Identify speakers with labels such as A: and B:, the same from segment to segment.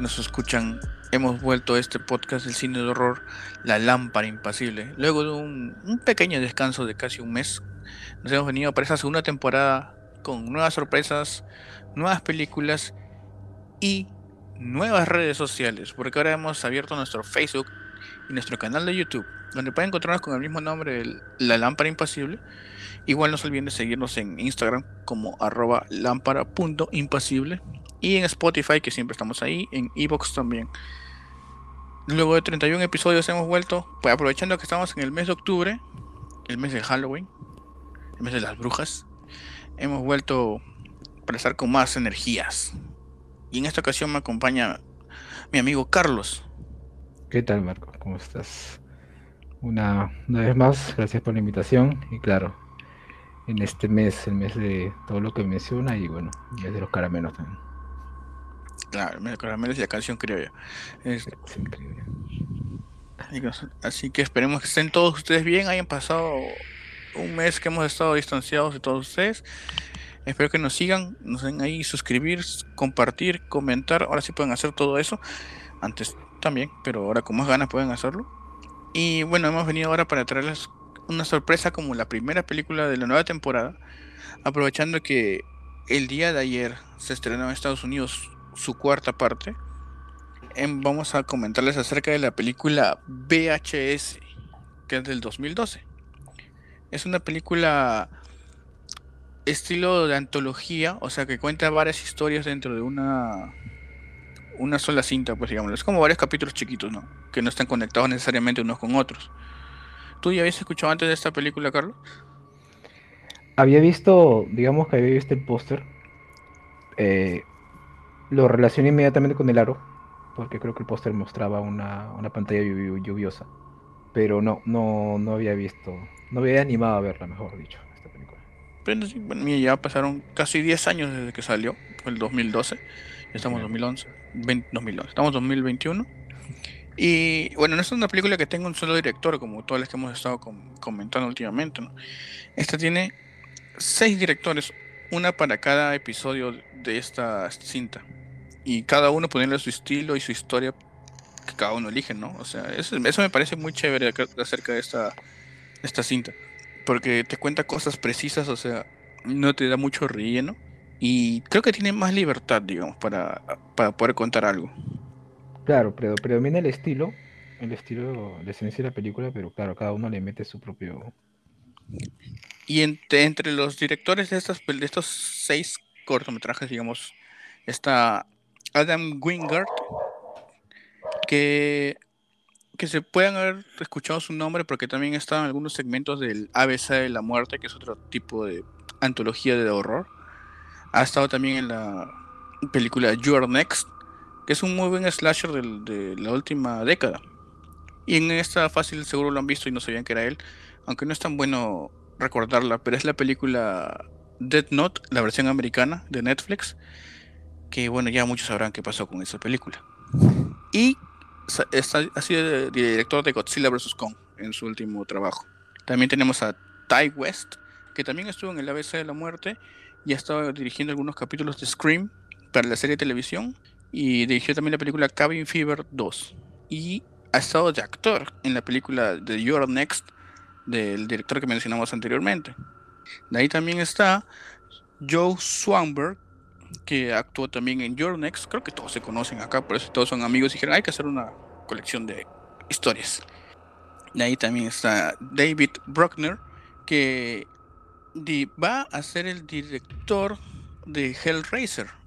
A: nos escuchan. Hemos vuelto a este podcast del cine de horror, La Lámpara Impasible. Luego de un, pequeño descanso de casi un mes, nos hemos venido para esta segunda temporada con nuevas sorpresas, nuevas películas y nuevas redes sociales, porque ahora hemos abierto nuestro Facebook y nuestro canal de YouTube, donde pueden encontrarnos con el mismo nombre, La Lámpara Impasible. Igual no se olviden de seguirnos en Instagram como arroba lámpara.impasible y en Spotify, que siempre estamos ahí, en Evox también. Luego de 31 episodios hemos vuelto, pues aprovechando que estamos en el mes de octubre, el mes de Halloween, el mes de las brujas, hemos vuelto para estar con más energías. Y en esta ocasión me acompaña mi amigo Carlos.
B: ¿Qué tal, Marco? ¿Cómo estás? Una, una vez más, gracias por la invitación y claro, en este mes, el mes de todo lo que menciona y bueno, el mes de los caramelos también.
A: Claro, caramelos y la canción criolla. Así que esperemos que estén todos ustedes bien, hayan pasado un mes que hemos estado distanciados de todos ustedes. Espero que nos sigan, nos den ahí suscribir, compartir, comentar. Ahora sí pueden hacer todo eso. Antes también, pero ahora con más ganas pueden hacerlo. Y bueno, hemos venido ahora para traerles una sorpresa como la primera película de la nueva temporada, aprovechando que el día de ayer se estrenó en Estados Unidos su cuarta parte, vamos a comentarles acerca de la película VHS, que es del 2012. Es una película estilo de antología, o sea que cuenta varias historias dentro de una una sola cinta, pues digamos, es como varios capítulos chiquitos, ¿no? Que no están conectados necesariamente unos con otros. ¿Tú ya habías escuchado antes de esta película, Carlos?
B: Había visto, digamos que había visto el póster. Eh, lo relacioné inmediatamente con el aro, porque creo que el póster mostraba una, pantalla lluviosa. Pero no, no, no había visto, no había animado a verla, mejor dicho, esta película.
A: Pero, bueno, ya pasaron casi 10 años desde que salió, fue el 2012. Ya estamos en 2011, 2011, estamos 2021. Y bueno, no es una película que tenga un solo director, como todas las que hemos estado comentando últimamente. ¿no? Esta tiene seis directores, una para cada episodio de esta cinta. Y cada uno poniendo su estilo y su historia que cada uno elige, ¿no? O sea, eso, me parece muy chévere acerca de esta, esta cinta. Porque te cuenta cosas precisas, o sea, no te da mucho relleno. Y creo que tiene más libertad, digamos, para, para poder contar algo.
B: Claro, pero predomina el estilo, el estilo, la esencia de la película, pero claro, cada uno le mete su propio.
A: Y entre, los directores de, estas, de estos seis cortometrajes, digamos, está Adam Wingard, que, que se pueden haber escuchado su nombre porque también está en algunos segmentos del ABC de la muerte, que es otro tipo de antología de horror. Ha estado también en la película You Are Next, que es un muy buen slasher de la última década. Y en esta fácil seguro lo han visto y no sabían que era él, aunque no es tan bueno recordarla, pero es la película Dead Note, la versión americana de Netflix, que bueno, ya muchos sabrán qué pasó con esa película. Y ha sido director de Godzilla vs. Kong en su último trabajo. También tenemos a Ty West, que también estuvo en el ABC de la muerte y ha estado dirigiendo algunos capítulos de Scream para la serie de televisión y dirigió también la película Cabin Fever 2. Y ha estado de actor en la película The You're Next del director que mencionamos anteriormente. De ahí también está Joe Swanberg, que actuó también en Your Next. Creo que todos se conocen acá, por eso todos son amigos y dijeron, hay que hacer una colección de historias. De ahí también está David Bruckner, que va a ser el director de Hellraiser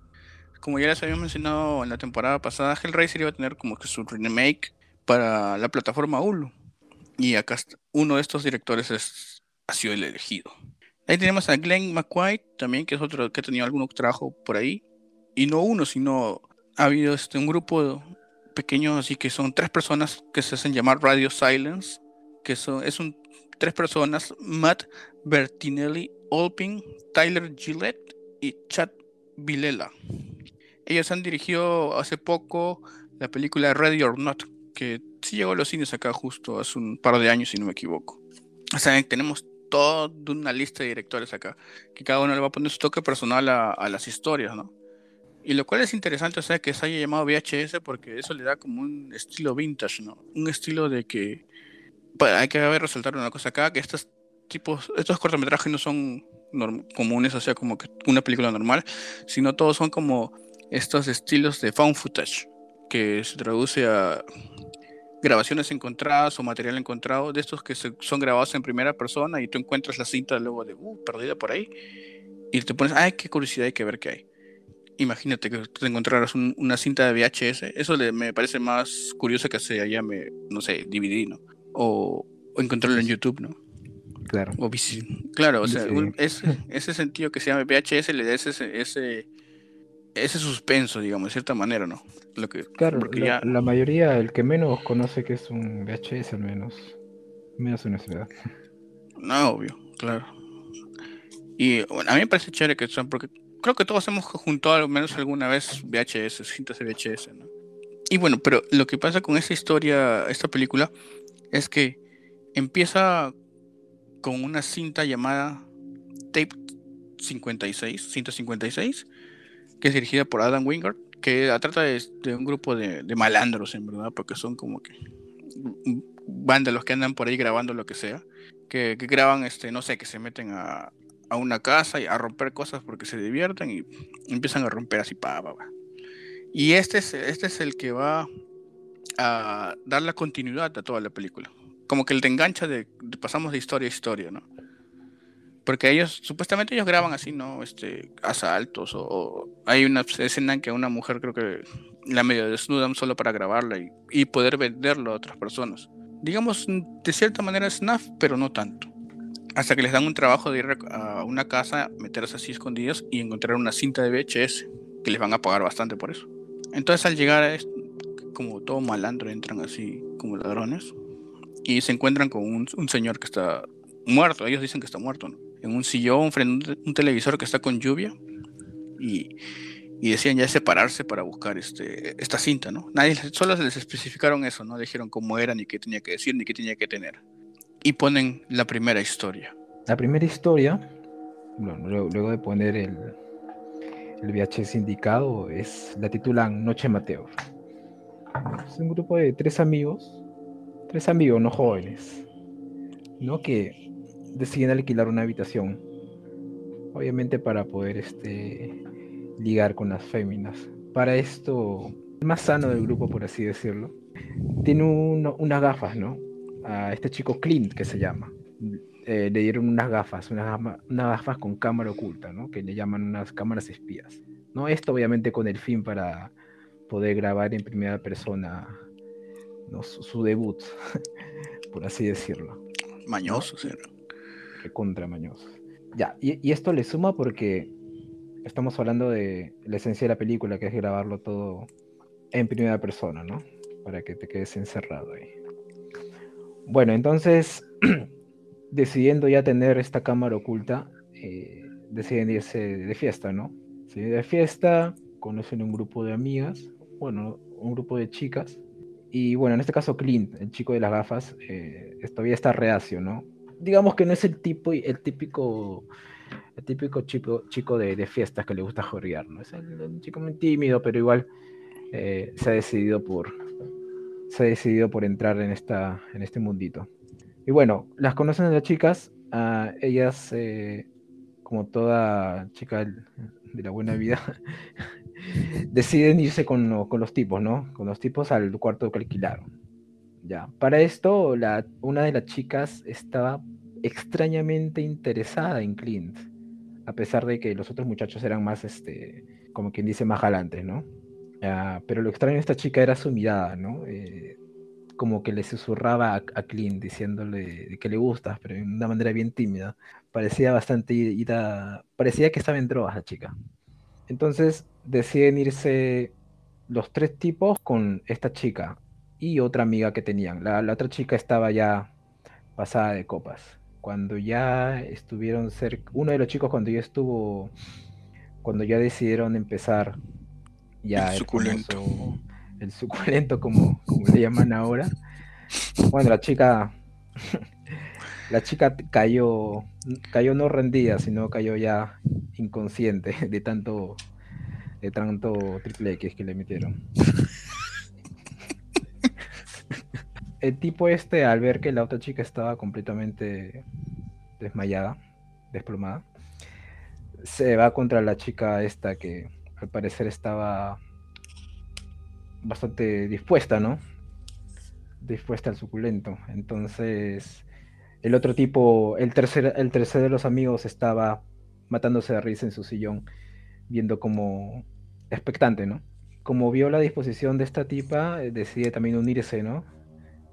A: como ya les había mencionado en la temporada pasada, Hellraiser iba a tener como que su remake para la plataforma Hulu. Y acá uno de estos directores es, ha sido el elegido. Ahí tenemos a Glenn McQuaid también, que es otro que ha tenido algún trabajo por ahí. Y no uno, sino ha habido este, un grupo pequeño, así que son tres personas que se hacen llamar Radio Silence, que son, es un, tres personas, Matt Bertinelli Olpin, Tyler Gillette y Chad Vilela. Ellos han dirigido hace poco la película Ready or Not, que sí llegó a los cines acá justo hace un par de años, si no me equivoco. O sea, tenemos toda una lista de directores acá, que cada uno le va a poner su toque personal a, las historias, ¿no? Y lo cual es interesante, o sea, que se haya llamado VHS porque eso le da como un estilo vintage, ¿no? Un estilo de que hay que resaltar una cosa acá, que estos tipos, estos cortometrajes no son comunes, o sea, como que una película normal, sino todos son como estos estilos de found footage, que se traduce a grabaciones encontradas o material encontrado, de estos que son grabados en primera persona y tú encuentras la cinta luego de, uh, perdida por ahí, y te pones, ay, qué curiosidad, hay que ver qué hay imagínate que te encontraras una cinta de VHS, eso le, me parece más curioso que se llame, no sé, DVD, ¿no? O, encontrarlo en YouTube, ¿no?
B: Claro.
A: O claro, o sea, ese, sentido que se llama VHS le da ese, ese, ese suspenso, digamos, de cierta manera, ¿no?
B: Lo que, claro, la, la, mayoría, el que menos conoce que es un VHS, al menos, menos edad.
A: No, obvio, claro. Y bueno, a mí me parece chévere que son, porque creo que todos hemos juntado al menos alguna vez VHS, cintas de VHS, ¿no? Y bueno, pero lo que pasa con esta historia, esta película, es que empieza con una cinta llamada Tape 56, cinta 56, que es dirigida por Adam Wingard, que trata de, un grupo de, malandros, en verdad, porque son como que van de los que andan por ahí grabando lo que sea, que, que graban, este, no sé, que se meten a, a una casa y a romper cosas porque se divierten y empiezan a romper así, pa, pa, Y este es, este es el que va a dar la continuidad a toda la película. Como que el te engancha de, pasamos de historia a historia, ¿no? Porque ellos, supuestamente ellos graban así, ¿no? Este, asaltos o, hay una escena en que una mujer creo que la medio desnudan solo para grabarla y, poder venderlo a otras personas. Digamos, de cierta manera snuff, pero no tanto hasta que les dan un trabajo de ir a una casa, meterse así escondidos y encontrar una cinta de VHS, que les van a pagar bastante por eso. Entonces al llegar, como todo malandro, entran así como ladrones y se encuentran con un, señor que está muerto, ellos dicen que está muerto, ¿no? En un sillón frente a un televisor que está con lluvia y, y decían ya separarse para buscar este, esta cinta, ¿no? Nadie, solo les especificaron eso, no dijeron cómo era, ni qué tenía que decir, ni qué tenía que tener y ponen la primera historia.
B: La primera historia, luego, de poner el, el VHS indicado, es, la titulan Noche Mateo. Es un grupo de tres amigos, tres amigos, no jóvenes, ¿no? que deciden alquilar una habitación, obviamente para poder este, ligar con las féminas. Para esto, el más sano del grupo, por así decirlo, tiene unas gafas, ¿no? a este chico Clint, que se llama. Eh, le dieron unas gafas, unas, gafas con cámara oculta, ¿no? Que le llaman unas cámaras espías. ¿no? Esto obviamente con el fin para poder grabar en primera persona su, debut, por así decirlo.
A: Mañoso, ¿sí?
B: Contra mañoso. Ya, y, esto le suma porque estamos hablando de la esencia de la película, que es grabarlo todo en primera persona, ¿no? Para que te quedes encerrado ahí. Bueno, entonces, decidiendo ya tener esta cámara oculta, eh, deciden irse de fiesta, ¿no? Se de fiesta, conocen un grupo de amigas, bueno, un grupo de chicas, y bueno, en este caso Clint, el chico de las gafas, eh, todavía está reacio, ¿no? Digamos que no es el tipo, el típico, el típico chico, chico de, de fiestas que le gusta jorrear, ¿no? Es un chico muy tímido, pero igual eh, se ha decidido por, se ha decidido por entrar en, esta, en este mundito. Y bueno, las conocen las chicas, ellas, eh, como toda chica de la buena vida, deciden irse con, con, los tipos, ¿no? Con los tipos al cuarto que alquilaron. Ya. Para esto, la, una de las chicas estaba extrañamente interesada en Clint, a pesar de que los otros muchachos eran más, este, como quien dice, más galantes, ¿no? Ah, pero lo extraño de esta chica era su mirada, ¿no? Eh, como que le susurraba a, Clint diciéndole que le gustas, pero de una manera bien tímida. Parecía bastante parecía que estaba en drogas la chica. Entonces deciden irse los tres tipos con esta chica y otra amiga que tenían. La otra chica estaba ya pasada de copas. Cuando ya estuvieron cerca, uno de los chicos cuando ya estuvo, cuando ya decidieron empezar ya
A: el suculento.
B: el suculento como, como le llaman ahora. Bueno, la chica la chica cayó cayó no rendida, sino cayó ya inconsciente de tanto de tanto triple X que le metieron. El tipo este, al ver que la otra chica estaba completamente desmayada, desplomada, se va contra la chica esta que al parecer estaba bastante dispuesta, ¿no? Dispuesta al suculento. Entonces, el otro tipo, el tercer, el tercer de los amigos estaba matándose de risa en su sillón, viendo como expectante, ¿no? Como vio la disposición de esta tipa, eh, decide también unirse, ¿no?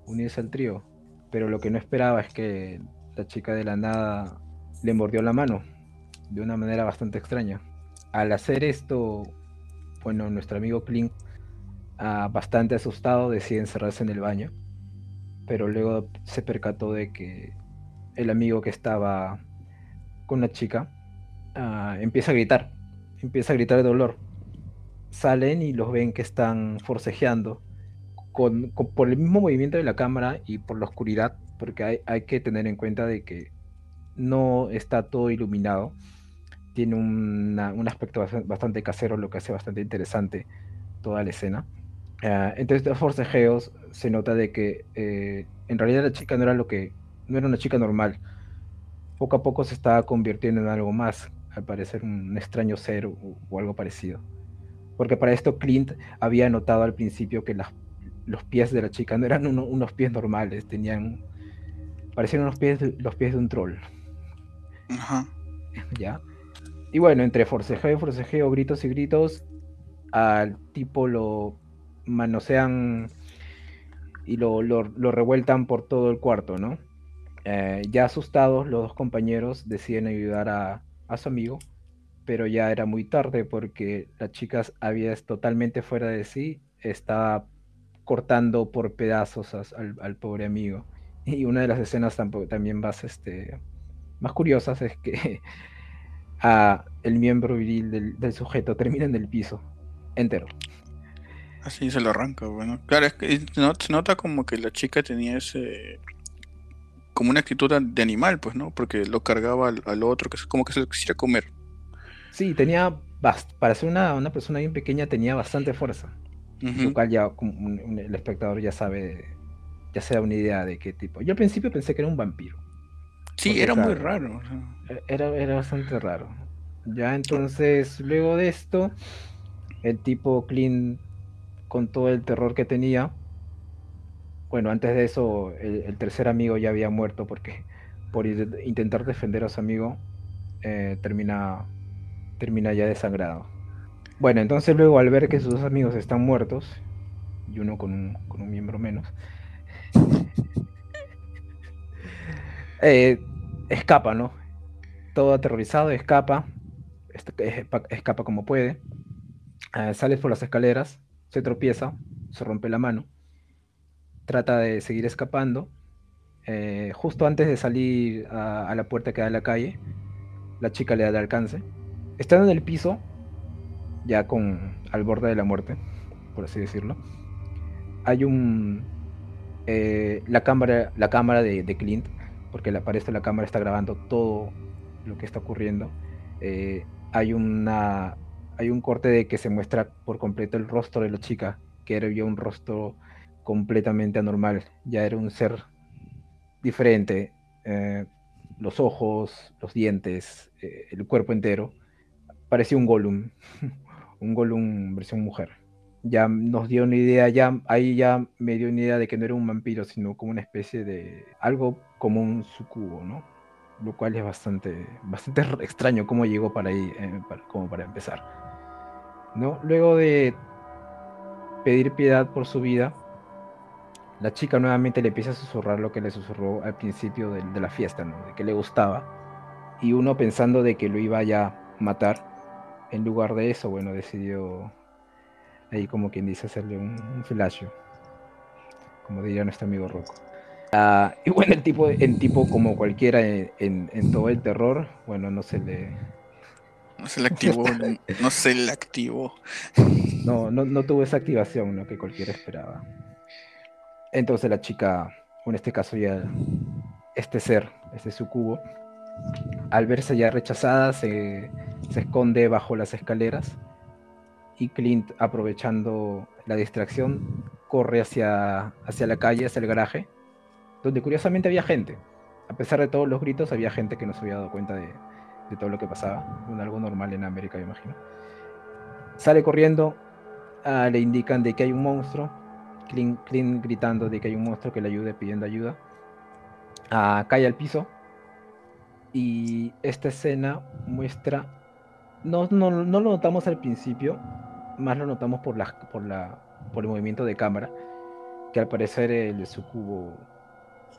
B: Unirse al trío. Pero lo que no esperaba es que la chica de la nada le mordió la mano de una manera bastante extraña. Al hacer esto, bueno, nuestro amigo Clint, ah, bastante asustado, decide encerrarse en el baño, pero luego se percató de que el amigo que estaba con la chica ah, empieza a gritar, empieza a gritar de dolor. Salen y los ven que están forcejeando por el mismo movimiento de la cámara y por la oscuridad, porque hay, hay que tener en cuenta de que no está todo iluminado tiene un aspecto bastante casero, lo que hace bastante interesante toda la escena. Uh, entonces, los forcejeos se nota de que eh, en realidad la chica no era lo que no era una chica normal. Poco a poco se estaba convirtiendo en algo más, al parecer un extraño ser o, algo parecido. Porque para esto Clint había notado al principio que los pies de la chica no eran unos pies normales, tenían parecían unos pies los pies de un troll. Ajá. ¿Ya? Y bueno, entre forcejeo y forcejeo, gritos y gritos, al tipo lo manosean y lo, lo, revueltan por todo el cuarto, ¿no? Eh, ya asustados, los dos compañeros deciden ayudar a, a, su amigo, pero ya era muy tarde porque la chica había totalmente fuera de sí, estaba cortando por pedazos al, al, pobre amigo. Y una de las escenas también más, este, más curiosas es que a el miembro viril del, sujeto termina en el piso, entero.
A: Así se lo arranca, bueno. Claro, es que se nota como que la chica tenía ese. como una actitud de animal, pues, ¿no? Porque lo cargaba al, otro, que es como que se lo quisiera comer.
B: Sí, tenía. Para ser una, una persona bien pequeña, tenía bastante fuerza. Lo cual ya el espectador ya sabe. ya se da una idea de qué tipo. Yo al principio pensé que era un vampiro.
A: Sí, era muy raro.
B: Era, era bastante raro. Ya entonces, luego de esto, el tipo Clint, con todo el terror que tenía, bueno, antes de eso, el, tercer amigo ya había muerto porque por intentar defender a su amigo, eh, termina, termina ya desangrado. Bueno, entonces luego al ver que sus dos amigos están muertos, y uno con un, miembro menos, eh, escapa, ¿no? Todo aterrorizado, escapa, escapa como puede, uh, sale por las escaleras, se tropieza, se rompe la mano, trata de seguir escapando. Eh, justo antes de salir a, la puerta que da a la calle, la chica le da el alcance. Estando en el piso, ya con al borde de la muerte, por así decirlo, hay un eh, la cámara, la cámara de, de Clint porque para esto la cámara está grabando todo lo que está ocurriendo. Eh, hay, una, hay un corte de que se muestra por completo el rostro de la chica, que era ya un rostro completamente anormal, ya era un ser diferente, eh, los ojos, los dientes, eh, el cuerpo entero, parecía un Gollum, un Gollum versión mujer ya nos dio una idea, ya ahí ya me dio una idea de que no era un vampiro, sino como una especie de algo como un sucubo, ¿no? Lo cual es bastante, bastante extraño cómo llegó para ahí, eh, como para empezar. ¿No? Luego de pedir piedad por su vida, la chica nuevamente le empieza a susurrar lo que le susurró al principio de, de la fiesta, ¿no? De que le gustaba. Y uno pensando de que lo iba ya a matar, en lugar de eso, bueno, decidió ahí como quien dice hacerle un, un como diría nuestro amigo Rocco. Ah, y bueno, el tipo, el tipo como cualquiera en, todo el terror, bueno, no se le...
A: No se le activó, no, se le activó.
B: No, no, tuvo esa activación ¿no? que cualquiera esperaba. Entonces la chica, en este caso ya, este ser, este sucubo, al verse ya rechazada, se, se esconde bajo las escaleras y Clint, aprovechando la distracción, corre hacia, hacia la calle, hacia el garaje, donde curiosamente había gente. A pesar de todos los gritos, había gente que no se había dado cuenta de, de todo lo que pasaba. Algo normal en América, me imagino. Sale corriendo, ah, le indican de que hay un monstruo. Clint, Clint, gritando de que hay un monstruo que le ayude, pidiendo ayuda. Ah, cae al piso. Y esta escena muestra. No, no, no lo notamos al principio, más lo notamos por, la, por, la, por el movimiento de cámara, que al parecer el sucubo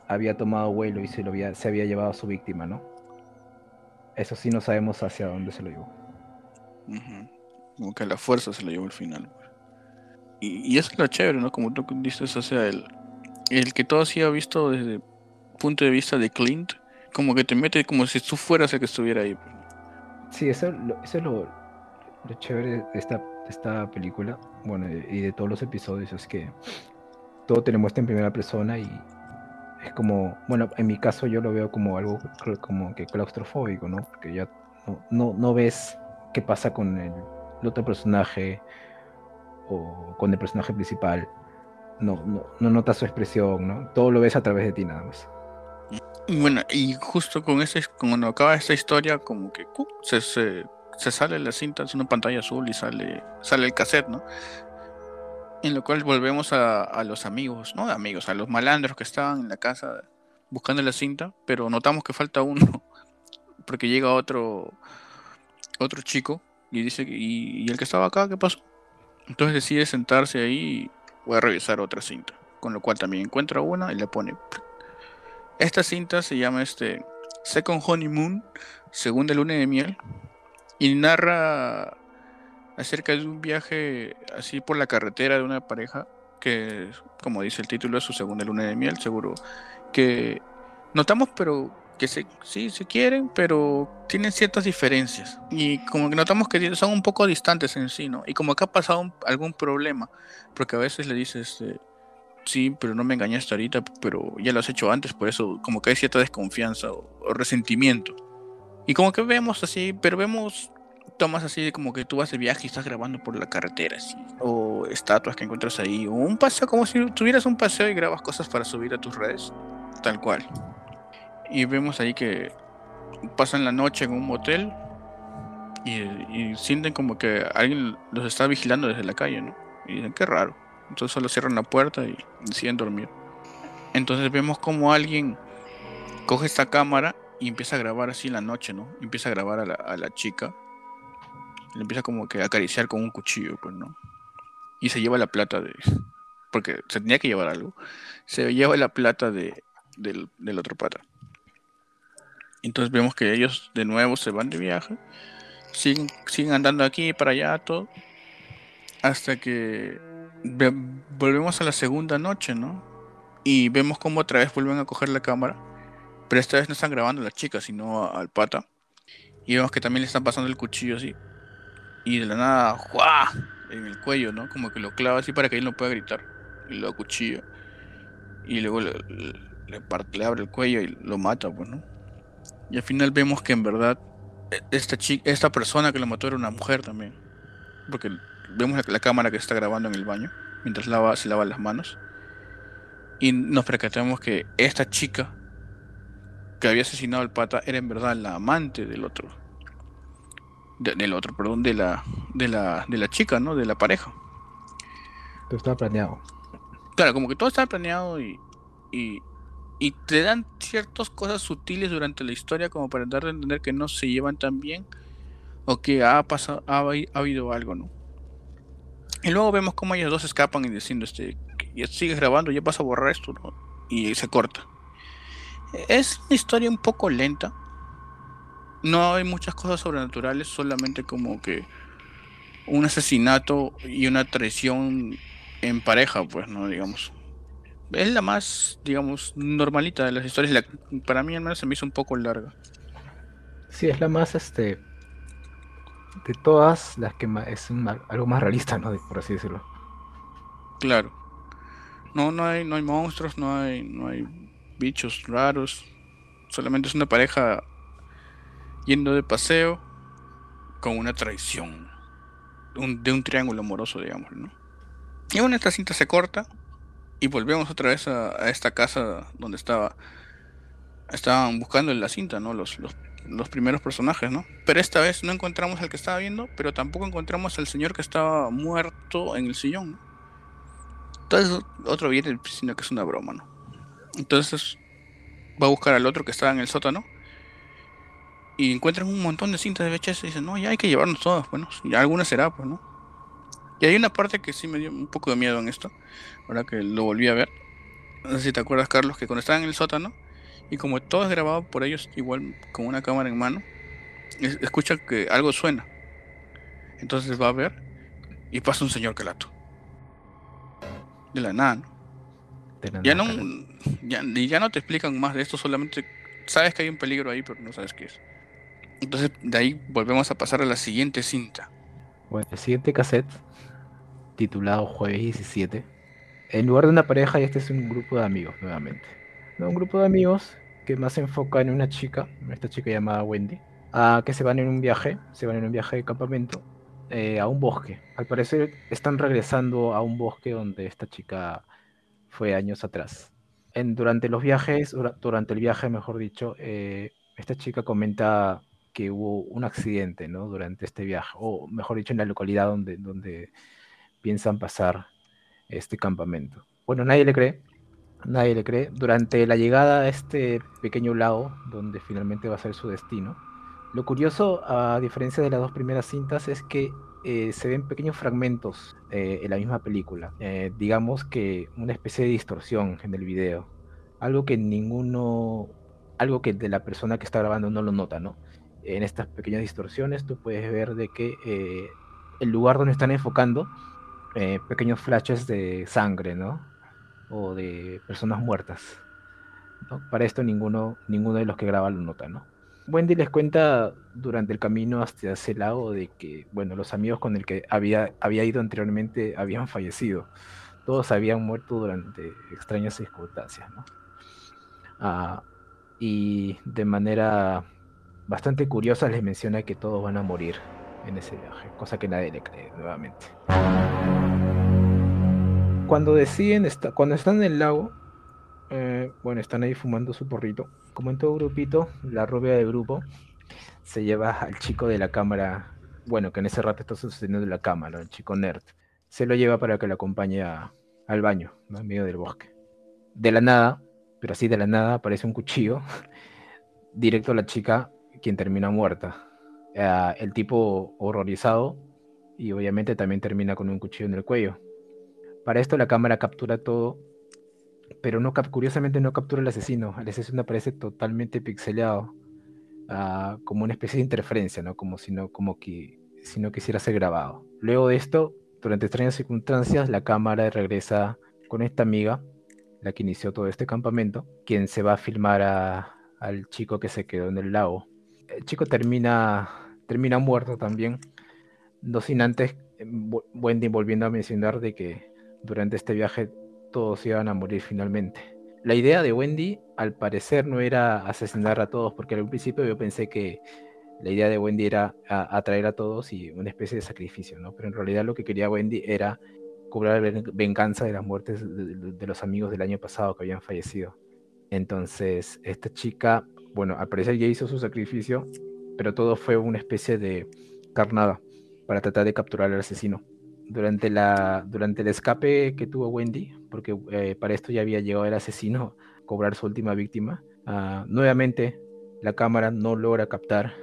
B: había tomado vuelo y se, lo había, se había llevado a su víctima, ¿no? Eso sí no sabemos hacia dónde se lo llevó.
A: Como que a la fuerza se lo llevó al final. Y, eso es lo chévere, ¿no? Como tú dices, o sea, el, el que todo así ha visto desde el punto de vista de Clint, como que te mete como si tú fueras el que estuviera ahí.
B: Sí, eso, eso es lo, lo chévere de esta, película, bueno, y de todos los episodios, es que todo te lo muestra en primera persona y es como, bueno, en mi caso yo lo veo como algo como que claustrofóbico, ¿no? Porque ya no, no, ves qué pasa con el, otro personaje o con el personaje principal. No, no, no notas su expresión, ¿no? Todo lo ves a través de ti nada más.
A: Bueno, y justo con ese, cuando acaba esta historia, como que se, se, se, sale la cinta, es una pantalla azul y sale, sale el cassette, ¿no? En lo cual volvemos a, los amigos, no amigos, a los malandros que estaban en la casa buscando la cinta, pero notamos que falta uno, porque llega otro, otro chico y dice, ¿y, el que estaba acá qué pasó? Entonces decide sentarse ahí y voy a revisar otra cinta, con lo cual también encuentra una y le pone... Esta cinta se llama este Second Honeymoon, segunda luna de miel, y narra acerca de un viaje así por la carretera de una pareja que, como dice el título, es su segunda luna de miel, seguro que notamos, pero que se, sí se quieren, pero tienen ciertas diferencias. Y como que notamos que son un poco distantes en sí, ¿no? Y como que ha pasado algún problema, porque a veces le dices, eh, sí, pero no me engañaste ahorita, pero ya lo has hecho antes, por eso como que hay cierta desconfianza o resentimiento. Y como que vemos así, pero vemos tomas así como que tú vas de viaje y estás grabando por la carretera, así, o estatuas que encuentras ahí, o un paseo como si tuvieras un paseo y grabas cosas para subir a tus redes, tal cual. Y vemos ahí que pasan la noche en un motel y, sienten como que alguien los está vigilando desde la calle, ¿no? Y dicen, qué raro. Entonces solo cierran la puerta y deciden dormir. Entonces vemos como alguien coge esta cámara y empieza a grabar así la noche, ¿no? Empieza a grabar a la, a la chica le empieza como que a acariciar con un cuchillo, pues, ¿no? Y se lleva la plata de... Porque se tenía que llevar algo. Se lleva la plata de, del, otro pata. Entonces vemos que ellos de nuevo se van de viaje. Siguen, siguen andando aquí para allá, todo. Hasta que volvemos a la segunda noche, ¿no? Y vemos como otra vez vuelven a coger la cámara. Pero esta vez no están grabando a la chica, sino al pata. Y vemos que también le están pasando el cuchillo así y de la nada, ¡juá! en el cuello, ¿no? Como que lo clava así para que él no pueda gritar. Y lo acuchilla. Y luego le, le, abre el cuello y lo mata, pues, ¿no? Y al final vemos que en verdad e, esta, chica, esta persona que lo mató era una mujer también. Porque vemos la, cámara que está grabando en el baño mientras lava, se lava las manos. Y nos percatamos que esta chica que había asesinado al pata era en verdad la amante del otro del otro, perdón, de la, de la, de la chica, ¿no? De la pareja.
B: Todo estaba planeado.
A: Claro, como que todo estaba planeado y, y, y te dan ciertas cosas sutiles durante la historia como para dar a entender que no se llevan tan bien o que ha pasado, ha, habido algo, ¿no? Y luego vemos cómo ellos dos escapan y diciendo, este, ya sigues grabando, ya vas a borrar esto, ¿no? Y se corta. Es una historia un poco lenta, no hay muchas cosas sobrenaturales, solamente como que un asesinato y una traición en pareja, pues, ¿no? Digamos. Es la más, digamos, normalita de las historias. para mí al menos se me hizo un poco larga.
B: Sí, es la más, este, de todas las que es algo más realista, ¿no? Por así decirlo.
A: Claro. No, no hay, no hay monstruos, no hay, no hay bichos raros. Solamente es una pareja yendo de paseo con una traición. de un triángulo amoroso, digamos, ¿no? Y bueno, esta cinta se corta y volvemos otra vez a, esta casa donde estaba estaban buscando en la cinta, ¿no? Los, los, los, primeros personajes, ¿no? Pero esta vez no encontramos al que estaba viendo, pero tampoco encontramos al señor que estaba muerto en el sillón. Entonces otro viene diciendo que es una broma, ¿no? Entonces va a buscar al otro que estaba en el sótano y encuentran un montón de cintas de VHS y dicen, no, ya hay que llevarnos todas, bueno, y alguna será, pues, ¿no? Y hay una parte que sí me dio un poco de miedo en esto, ahora que lo volví a ver. No sé si te acuerdas, Carlos, que cuando estaban en el sótano, y como todo es grabado por ellos, igual con una cámara en mano, escucha que algo suena. Entonces va a ver y pasa un señor calato. De la nada, ¿no? ya no, ya, y ya no te explican más de esto, solamente sabes que hay un peligro ahí, pero no sabes qué es. Entonces de ahí volvemos a pasar a la siguiente cinta.
B: Bueno, el siguiente cassette, titulado Jueves 17, en lugar de una pareja, este es un grupo de amigos nuevamente. Un grupo de amigos que más se enfoca en una chica, esta chica llamada Wendy, a que se van en un viaje, se van en un viaje de campamento eh, a un bosque. Al parecer están regresando a un bosque donde esta chica fue años atrás. Durante los viajes, durante el viaje, mejor dicho, eh, esta chica comenta que hubo un accidente, ¿no? Durante este viaje, o mejor dicho, en la localidad donde, donde piensan pasar este campamento. Bueno, nadie le cree, nadie le cree. Durante la llegada a este pequeño lago, donde finalmente va a ser su destino, lo curioso, a diferencia de las dos primeras cintas, es que eh, se ven pequeños fragmentos eh, en la misma película. Eh, digamos que una especie de distorsión en el video. Algo que ninguno, algo que de la persona que está grabando no lo nota, ¿no? En estas pequeñas distorsiones tú puedes ver de que el lugar donde están enfocando, pequeños flashes de sangre, ¿no? O de personas muertas. Para esto ninguno, ninguno de los que graba lo nota, ¿no? Wendy les cuenta durante el camino hasta ese lago de que, bueno, los amigos con el que había, había ido anteriormente habían fallecido. Todos habían muerto durante extrañas circunstancias. Ah, y de manera bastante curiosa les menciona que todos van a morir en ese viaje, cosa que nadie le cree nuevamente. Cuando deciden, cuando están en el lago, eh, bueno, están ahí fumando su porrito como en todo grupito, la rubia del grupo se lleva al chico de la cámara, bueno, que en ese rato está sosteniendo la cámara, el chico nerd. Se lo lleva para que lo acompañe al baño, en medio del bosque. De la nada, pero así de la nada, aparece un cuchillo directo a la chica, quien termina muerta. Ah, el tipo horrorizado y obviamente también termina con un cuchillo en el cuello. Para esto la cámara captura todo pero no curiosamente no captura al asesino. El asesino aparece totalmente pixeleado, ah, como una especie de interferencia, ¿no? Como si no quisiera ser grabado. Luego de esto, durante extrañas circunstancias, la cámara regresa con esta amiga, la que inició todo este campamento, quien se va a filmar al chico que se quedó en el lago. El chico termina, termina muerto también, no sin antes eh, Wendy volviendo a mencionar de que durante este viaje todos iban a morir finalmente. La idea de Wendy, al parecer, no era asesinar a todos, porque al principio yo pensé que la idea de Wendy era atraer a todos y una especie de sacrificio, ¿no? Pero en realidad lo que quería Wendy era cobrar venganza de las muertes de, los amigos del año pasado que habían fallecido. Entonces, esta chica, bueno, al parecer ya hizo su sacrificio, pero todo fue una especie de carnada para tratar de capturar al asesino durante, la, durante el escape que tuvo Wendy, porque eh, para esto ya había llegado el asesino a cobrar su última víctima, ah, nuevamente la cámara no logra captar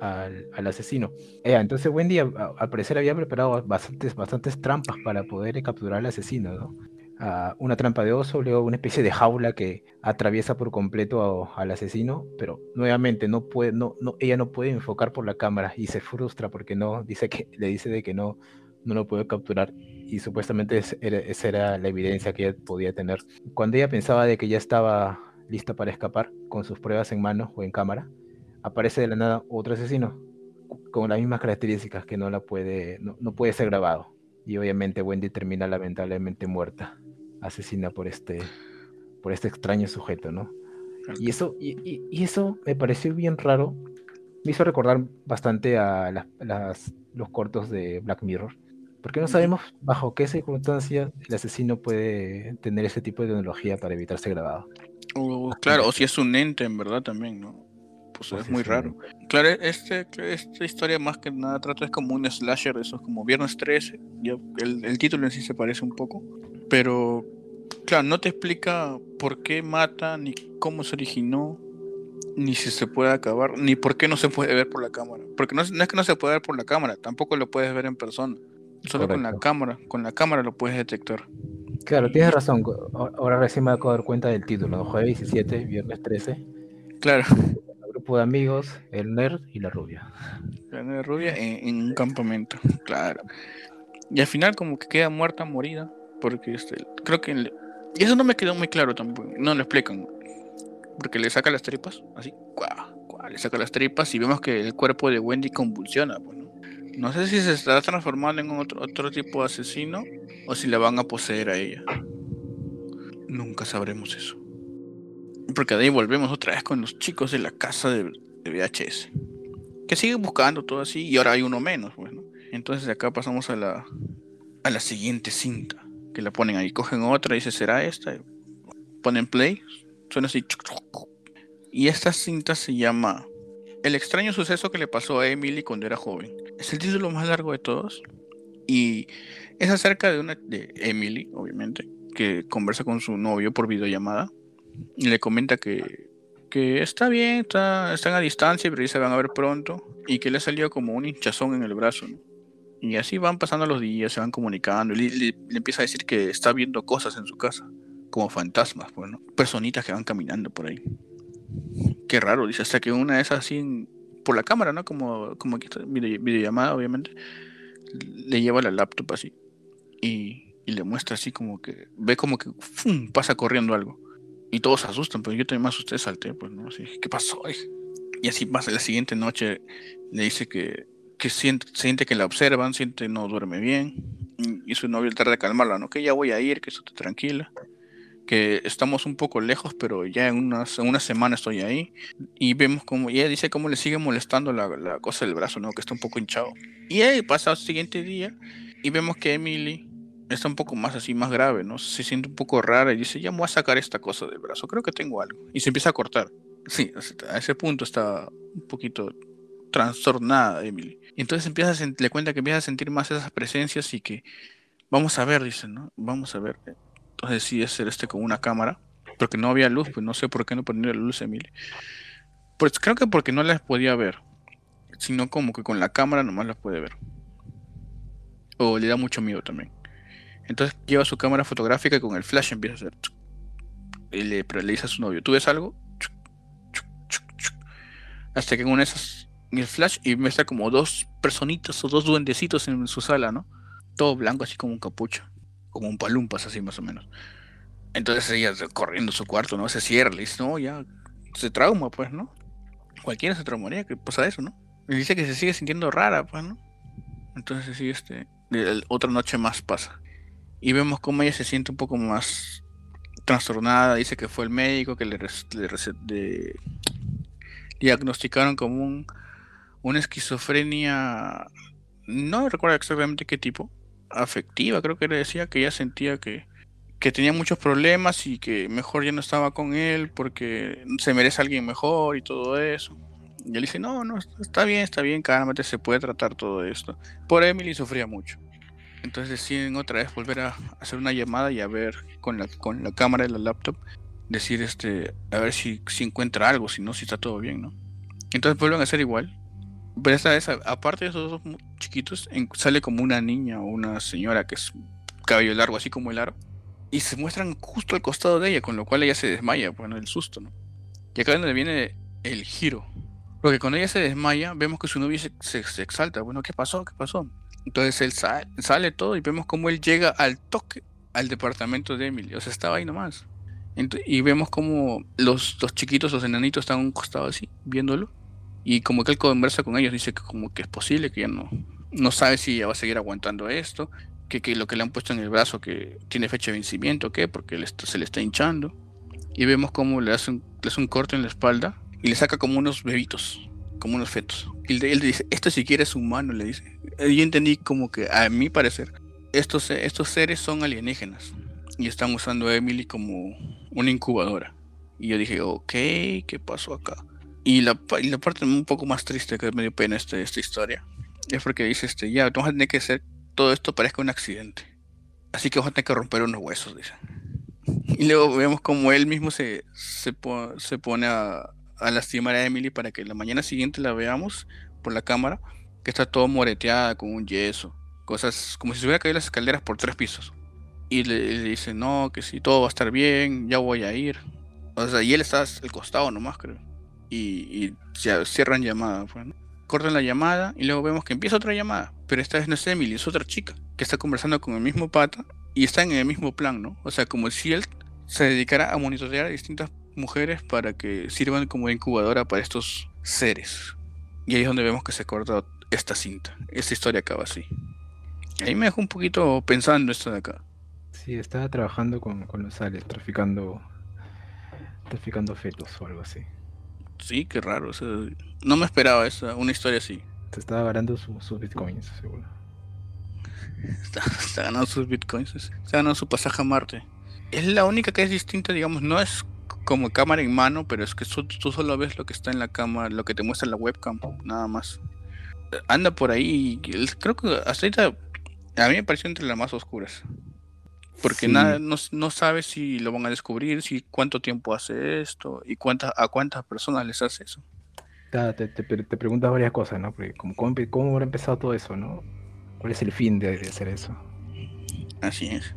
B: al, asesino. Eh, entonces Wendy al parecer había preparado bastantes, bastantes trampas para poder capturar al asesino, ¿no? Ah, una trampa de oso, luego una especie de jaula que atraviesa por completo al asesino, pero nuevamente no puede, no, no, ella no puede enfocar por la cámara y se frustra porque no, dice que, le dice de que no, no lo pudo capturar y supuestamente esa era la evidencia que ella podía tener. Cuando ella pensaba de que ya estaba lista para escapar con sus pruebas en mano o en cámara, aparece de la nada otro asesino con las mismas características que no la puede no, puede ser grabado y obviamente Wendy termina lamentablemente muerta, asesina por este por este extraño sujeto, ¿no? Y eso y, eso me pareció bien raro. Me hizo recordar bastante a las los cortos de Black Mirror. Porque no sabemos bajo qué circunstancias el asesino puede tener ese tipo de tecnología para evitar ser grabado.
A: claro, o si es un ente en verdad también, ¿no? Pues es muy raro. Claro, este, esta historia más que nada trata es como un slasher, eso es como Viernes 13. el, el título en sí se parece un poco. Pero, claro, no te explica por qué mata, ni cómo se originó, ni si se puede acabar, ni por qué no se puede ver por la cámara. Porque no, es que no se puede ver por la cámara, tampoco lo puedes ver en persona. Solo con la cámara, con la cámara lo puedes detectar.
B: Claro, tienes razón. Ahora recién me acabo de dar cuenta del título, jueves 17, viernes 13.
A: Claro.
B: El grupo de amigos, el nerd y la rubia.
A: La nerd rubia en, un campamento, claro. Y al final como que queda muerta, morida, porque este, creo que... y eso no me quedó muy claro tampoco, no lo explican porque le saca las tripas, así, le saca las tripas y vemos que el cuerpo de Wendy convulsiona. Pues, no sé si se está transformando en otro, otro tipo de asesino o si la van a poseer a ella. Nunca sabremos eso. Porque de ahí volvemos otra vez con los chicos de la casa de, VHS. Que siguen buscando todo así y ahora hay uno menos, bueno. Entonces de acá pasamos a la, a la siguiente cinta. Que la ponen ahí, cogen otra y dice, ¿será esta? Ponen play, Suena así. Y esta cinta se llama El extraño suceso que le pasó a Emily cuando era joven. Es el título más largo de todos. Y es acerca de una de Emily, obviamente, que conversa con su novio por videollamada. Y le comenta que, que está bien, está, están a distancia, pero ya se van a ver pronto. Y que le salió como un hinchazón en el brazo. Y así van pasando los días, se van comunicando. Y le, le empieza a decir que está viendo cosas en su casa como fantasmas, bueno, pues, personitas que van caminando por ahí. Qué raro, dice, hasta que una es así por la cámara, ¿no? Como, como aquí está, videollamada, obviamente, le lleva la laptop así y, le muestra así como que, ve como que pasa corriendo algo. Y todos se asustan, pero yo también me asusté, salté, pues, ¿no? Así, ¿qué pasó? Y así pasa, la siguiente noche le dice que, que siente, siente que la observan, siente no duerme bien. Y su novio trata de calmarla, ¿no? Que ya voy a ir, que eso te tranquila que estamos un poco lejos, pero ya en, unas, una semana estoy ahí. Y vemos como, ella dice cómo le sigue molestando la, la, cosa del brazo, ¿no? Que está un poco hinchado. Y ahí pasa el siguiente día y vemos que Emily está un poco más así, más grave, ¿no? Se siente un poco rara y dice, ya me voy a sacar esta cosa del brazo, creo que tengo algo. Y se empieza a cortar. Sí, a ese punto está un poquito trastornada Emily. Y entonces empieza a le cuenta que empieza a sentir más esas presencias y que vamos a ver, dice, ¿no? Vamos a ver. Entonces decide hacer este con una cámara, porque no había luz, pues no sé por qué no ponía la luz Emily. Pues creo que porque no las podía ver, sino como que con la cámara nomás las puede ver. O le da mucho miedo también. Entonces lleva su cámara fotográfica y con el flash empieza a hacer. Y le, le dice a su novio, ¿tú ves algo? Hasta que con esas, el flash y muestra como dos personitas o dos duendecitos en su sala, ¿no? Todo blanco, así como un capucho como un palumpas así más o menos. Entonces ella corriendo a su cuarto, ¿no? Se cierra, le dice, no, ya se trauma, pues, ¿no? Cualquiera se traumaría, que pasa eso, ¿no? Y dice que se sigue sintiendo rara, pues, ¿no? Entonces sí, este, otra noche más pasa. Y vemos cómo ella se siente un poco más trastornada, dice que fue el médico que le, le diagnosticaron como un, una esquizofrenia, no recuerdo exactamente qué tipo, afectiva, creo que le decía que ella sentía que, que tenía muchos problemas y que mejor ya no estaba con él porque se merece alguien mejor y todo eso. Y él dice, no, no, está bien, está bien, cálmate, se puede tratar todo esto. Por Emily sufría mucho. Entonces deciden otra vez volver a hacer una llamada y a ver con la, con la cámara de la laptop, decir este, a ver si, si encuentra algo, si no, si está todo bien, ¿no? Entonces vuelven a hacer igual, pero esta vez, aparte de esos dos chiquitos, sale como una niña o una señora que es cabello largo, así como el aro. Y se muestran justo al costado de ella, con lo cual ella se desmaya, bueno, el susto, ¿no? Y acá es donde viene el giro. Porque cuando ella se desmaya, vemos que su novio se, se, exalta. Bueno, ¿qué pasó? ¿Qué pasó? Entonces él sale, sale todo y vemos cómo él llega al toque al departamento de Emily. O sea, estaba ahí nomás. y vemos como los, los chiquitos, los enanitos, están a un costado así, viéndolo. Y como que él conversa con ellos, dice que como que es posible, que ya no, no sabe si ya va a seguir aguantando esto, que, que lo que le han puesto en el brazo que tiene fecha de vencimiento, ¿qué? Porque se le está hinchando. Y vemos como le hace, un, le hace un corte en la espalda y le saca como unos bebitos. como unos fetos. Y él, dice, esto siquiera es humano, le dice. Yo entendí como que, a mi parecer, estos, estos seres son alienígenas y están usando a Emily como una incubadora. Y yo dije, ok, ¿qué pasó acá? Y la, la parte un poco más triste que me dio pena este, esta historia es porque dice, este, ya, vamos a tener que hacer todo esto parezca un accidente. Así que vamos a tener que romper unos huesos, dice. Y luego vemos como él mismo se, se, se pone a, lastimar a Emily para que la mañana siguiente la veamos por la cámara, que está todo moreteada con un yeso, cosas como si se hubiera caído las escaleras por tres pisos. Y le, dice, no, que si todo va a estar bien, ya voy a ir. O sea, y él está al costado nomás, creo. Y, y ya cierran llamada, pues, Cortan la llamada y luego vemos que empieza otra llamada. Pero esta vez no es Emily, es otra chica que está conversando con el mismo pata y está en el mismo plan, ¿no? O sea, como si él se dedicara a monitorear a distintas mujeres para que sirvan como incubadora para estos seres. Y ahí es donde vemos que se corta esta cinta. Esta historia acaba así. Ahí me dejó un poquito pensando esto de acá.
B: Sí, estaba trabajando con, los sales, traficando traficando fetos o algo así.
A: Sí, qué raro. no me esperaba esa, una historia así.
B: Se estaba ganando sus bitcoins, seguro.
A: Está, está, ganando sus bitcoins. Está ganando su pasaje a Marte. Es la única que es distinta, digamos, no es como cámara en mano, pero es que tú, solo ves lo que está en la cámara, lo que te muestra la webcam, nada más. Anda por ahí, creo que hasta ahorita a mí me pareció entre las más oscuras. Porque nada, no, no sabes si lo van a descubrir, si cuánto tiempo hace esto y cuántas a cuántas personas les hace eso.
B: Te, te, preguntas varias cosas, ¿no? Porque ¿cómo, cómo, habrá empezado todo eso, no? ¿Cuál es el fin de hacer eso?
A: Así es.